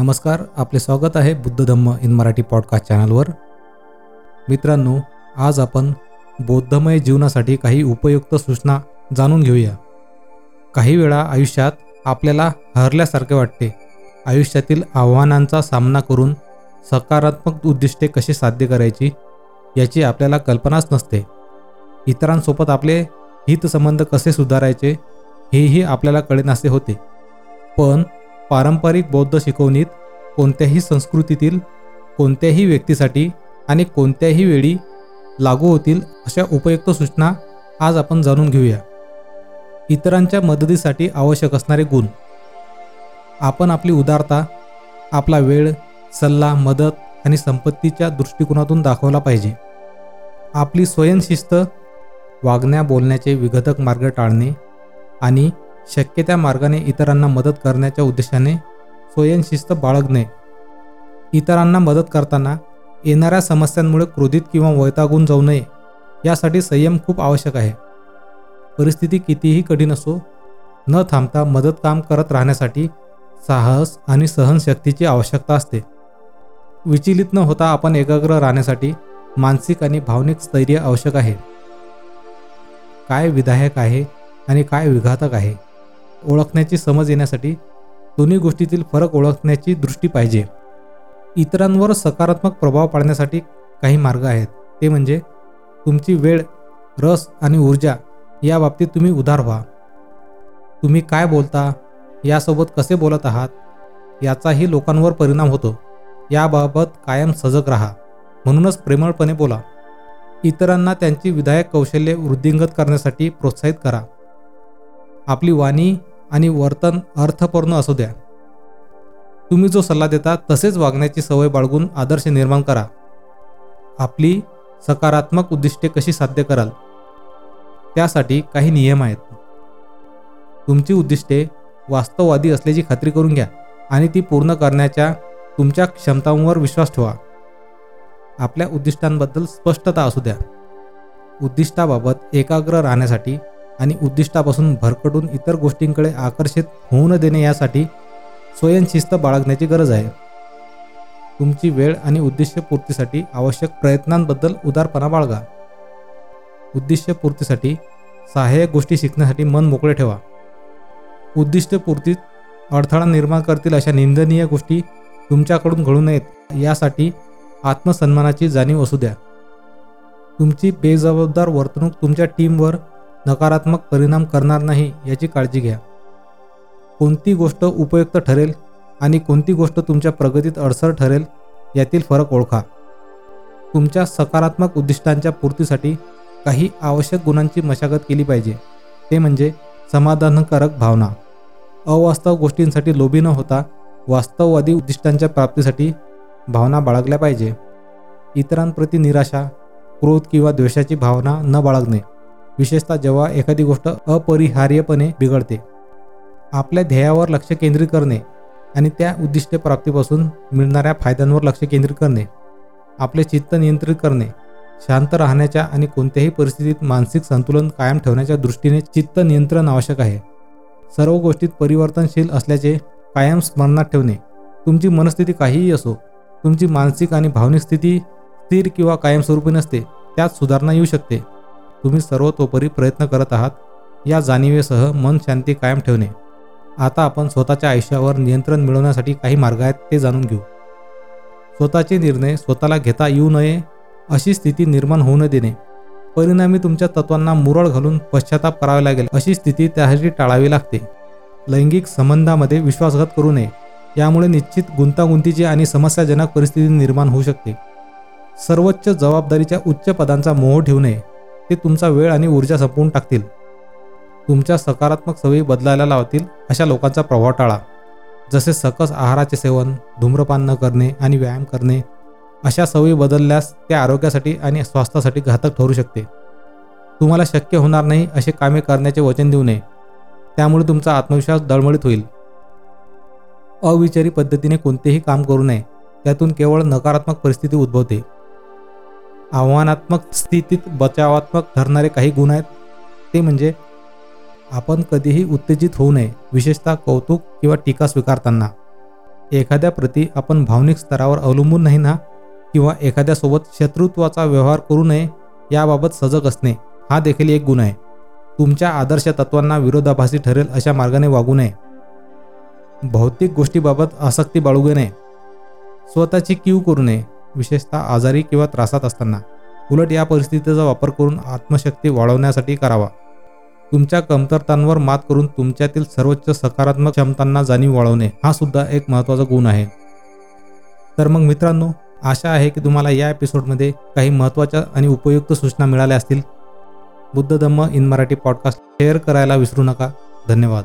नमस्कार आपले स्वागत आहे बुद्ध धम्म इन मराठी पॉडकास्ट चॅनलवर मित्रांनो आज आपण बौद्धमय जीवनासाठी काही उपयुक्त सूचना जाणून घेऊया. काही वेळा आयुष्यात आपल्याला हरल्यासारखे वाटते. आयुष्यातील आव्हानांचा सामना करून सकारात्मक उद्दिष्टे कशी साध्य करायची याची आपल्याला कल्पनाच नसते. इतरांसोबत आपले हितसंबंध कसे सुधारायचे हेही आपल्याला कळेनासे होते. पण पारंपरिक बौद्ध शिकवणीत कोणत्याही संस्कृतीतील कोणत्याही व्यक्तीसाठी आणि कोणत्याही वेळी लागू होतील अशा उपयुक्त सूचना आज आपण जाणून घेऊया. इतरांच्या मदतीसाठी आवश्यक असणारे गुण. आपण आपली उदारता आपला वेळ सल्ला मदत आणि संपत्तीच्या दृष्टिकोनातून दाखवला पाहिजे. आपली स्वयंशिस्त वागण्या बोलण्याचे विघटक मार्ग टाळणे आणि शक्य त्या मार्गाने इतरांना मदत करण्याच्या उद्देशाने स्वयंशिस्त बाळगणे. इतरांना मदत करताना येणाऱ्या समस्यांमुळे क्रोधित किंवा वैतागून जाऊ नये यासाठी संयम खूप आवश्यक आहे. परिस्थिती कितीही कठीण असो न थांबता मदत काम करत राहण्यासाठी साहस आणि सहनशक्तीची आवश्यकता असते. विचलित न होता आपण एकाग्र राहण्यासाठी मानसिक आणि भावनिक स्थैर्य आवश्यक आहे. काय विधायक आहे आणि काय विघातक आहे? ओळखण्याची समज येण्यासाठी दोन्ही गोष्टीतील फरक ओळखण्याची दृष्टी पाहिजे. इतरांवर सकारात्मक प्रभाव पाडण्यासाठी काही मार्ग आहेत. ते म्हणजे तुमची वेळ रस आणि ऊर्जा या बाबतीत तुम्ही उदार व्हा. तुम्ही काय बोलता यासोबत कसे बोलत आहात याचाही लोकांवर परिणाम होतो. याबाबत कायम सजग राहा. म्हणूनच प्रेमळपणे बोला. इतरांना त्यांची विधायक कौशल्ये वृद्धिंगत करण्यासाठी प्रोत्साहित करा. आपली वाणी आणि वर्तन अर्थपूर्ण असू द्या. तुम्ही जो सल्ला देता तसेच वागण्याची सवय बाळगून आदर्श निर्माण करा. आपली सकारात्मक उद्दिष्टे कशी साध्य कराल? त्यासाठी काही नियम आहेत. तुमची उद्दिष्टे वास्तववादी असल्याची खात्री करून घ्या आणि ती पूर्ण करण्याच्या तुमच्या क्षमतांवर विश्वास ठेवा. आपल्या उद्दिष्टांबद्दल स्पष्टता असू द्या. उद्दिष्टाबाबत एकाग्र राहण्यासाठी आणि उद्दिष्टापासून भरकटून इतर गोष्टींकडे आकर्षित होऊ न देणे यासाठी स्वयंशिस्त बाळगण्याची गरज आहे. तुमची वेळ आणि उद्दिष्टपूर्तीसाठी आवश्यक प्रयत्नांबद्दल उदारपणा बाळगा. उद्दिष्टपूर्तीसाठी सहाय्यक गोष्टी शिकण्यासाठी मन मोकळे ठेवा. उद्दिष्टपूर्तीत अडथळा निर्माण करतील अशा निंदनीय गोष्टी तुमच्याकडून घडू नयेत यासाठी आत्मसन्मानाची जाणीव असू द्या. तुमची बेजबाबदार वर्तणूक तुमच्या टीमवर नकारात्मक परिणाम करणार नाही याची काळजी घ्या. कोणती गोष्ट उपयुक्त ठरेल आणि कोणती गोष्ट तुमच्या प्रगतीत अडसर ठरेल यातील फरक ओळखा. तुमच्या सकारात्मक उद्दिष्टांच्या पूर्तीसाठी काही आवश्यक गुणांची मशागत केली पाहिजे. ते म्हणजे समाधानकारक भावना. अवास्तव गोष्टींसाठी लोभी न होता वास्तववादी उद्दिष्टांच्या प्राप्तीसाठी भावना बाळगल्या पाहिजे. इतरांप्रती निराशा क्रोध किंवा द्वेषाची भावना न बाळगणे. विशेषतः जेव्हा एखादी गोष्ट अपरिहार्यपणे बिघडते आपल्या ध्येयावर लक्ष केंद्रित करणे आणि त्या उद्दिष्ट प्राप्तीपासून मिळणाऱ्या फायद्यांवर लक्ष केंद्रित करणे आपले चित्त नियंत्रित करणे शांत राहण्याच्या आणि कोणत्याही परिस्थितीत मानसिक संतुलन कायम ठेवण्याच्या दृष्टीने चित्त नियंत्रण आवश्यक आहे. सर्व गोष्टीत परिवर्तनशील असल्याचे कायम स्मरणात ठेवणे तुमची मनस्थिती काहीही असो तुमची मानसिक आणि भावनिक स्थिती स्थिर किंवा कायमस्वरूपी नसते त्यात सुधारणा येऊ शकते. तुम्ही सर्वतोपरी प्रयत्न करत आहात. या जाणीवेसह मन शांती कायम ठेवणे. आता आपण स्वतःच्या आयुष्यावर नियंत्रण मिळवण्यासाठी काही मार्ग आहेत ते जाणून घेऊ. स्वतःचे निर्णय स्वतःला घेता येऊ नये अशी स्थिती निर्माण होऊ न देणे. परिणामी तुमच्या तत्वांना मुरळ घालून पश्चाताप करावे लागेल अशी स्थिती त्यासाठी टाळावी लागते. लैंगिक संबंधामध्ये विश्वासघात करू नये. यामुळे निश्चित गुंतागुंतीची आणि समस्याजनक परिस्थिती निर्माण होऊ शकते. सर्वोच्च जबाबदारीच्या उच्च पदांचा मोह ठेवू नये. ते तुमचा वेळ आणि ऊर्जा संपवून टाकतील. तुमच्या सकारात्मक सवयी बदलायला लावतील अशा लोकांचा प्रभाव टाळा. जसे सकस आहाराचे सेवन धूम्रपान न करणे आणि व्यायाम करणे अशा सवयी बदलल्यास ते आरोग्यासाठी आणि स्वास्थ्यासाठी घातक ठरू शकते. तुम्हाला शक्य होणार नाही असे कामे करण्याचे वचन देऊ नये. त्यामुळे तुमचा आत्मविश्वास दळमळीत होईल. अविचारी पद्धतीने कोणतेही काम करू नये. त्यातून केवळ नकारात्मक परिस्थिती उद्भवते. आव्हानात्मक स्थितीत बचावात्मक ठरणारे काही गुण आहेत. ते म्हणजे आपण कधीही उत्तेजित होऊ नये विशेषतः कौतुक किंवा टीका स्वीकारताना. एखाद्या प्रती आपण भावनिक स्तरावर अवलंबून नाही ना किंवा एखाद्यासोबत शत्रुत्वाचा व्यवहार करू नये याबाबत सजग असणे हा देखील एक गुण आहे. तुमच्या आदर्श तत्वांना विरोधाभासी ठरेल अशा मार्गाने वागू नये. भौतिक गोष्टीबाबत आसक्ती बाळगू नये. स्वतःची कीव करू नये. विशेषतः आजारी किंवा त्रासात असताना उलट या परिस्थितीचा वापर करून आत्मशक्ती वाढवण्यासाठी करावा. तुमच्या कमतरतांवर मात करून तुमच्यातील सर्वोच्च सकारात्मक क्षमतांना जाणीव वाढवणे हा सुद्धा एक महत्त्वाचा गुण आहे. तर मग मित्रांनो आशा आहे की तुम्हाला या एपिसोडमध्ये काही महत्त्वाच्या आणि उपयुक्त सूचना मिळाल्या असतील. Buddha Dhamma in Marathi podcast share करायला विसरू नका. धन्यवाद.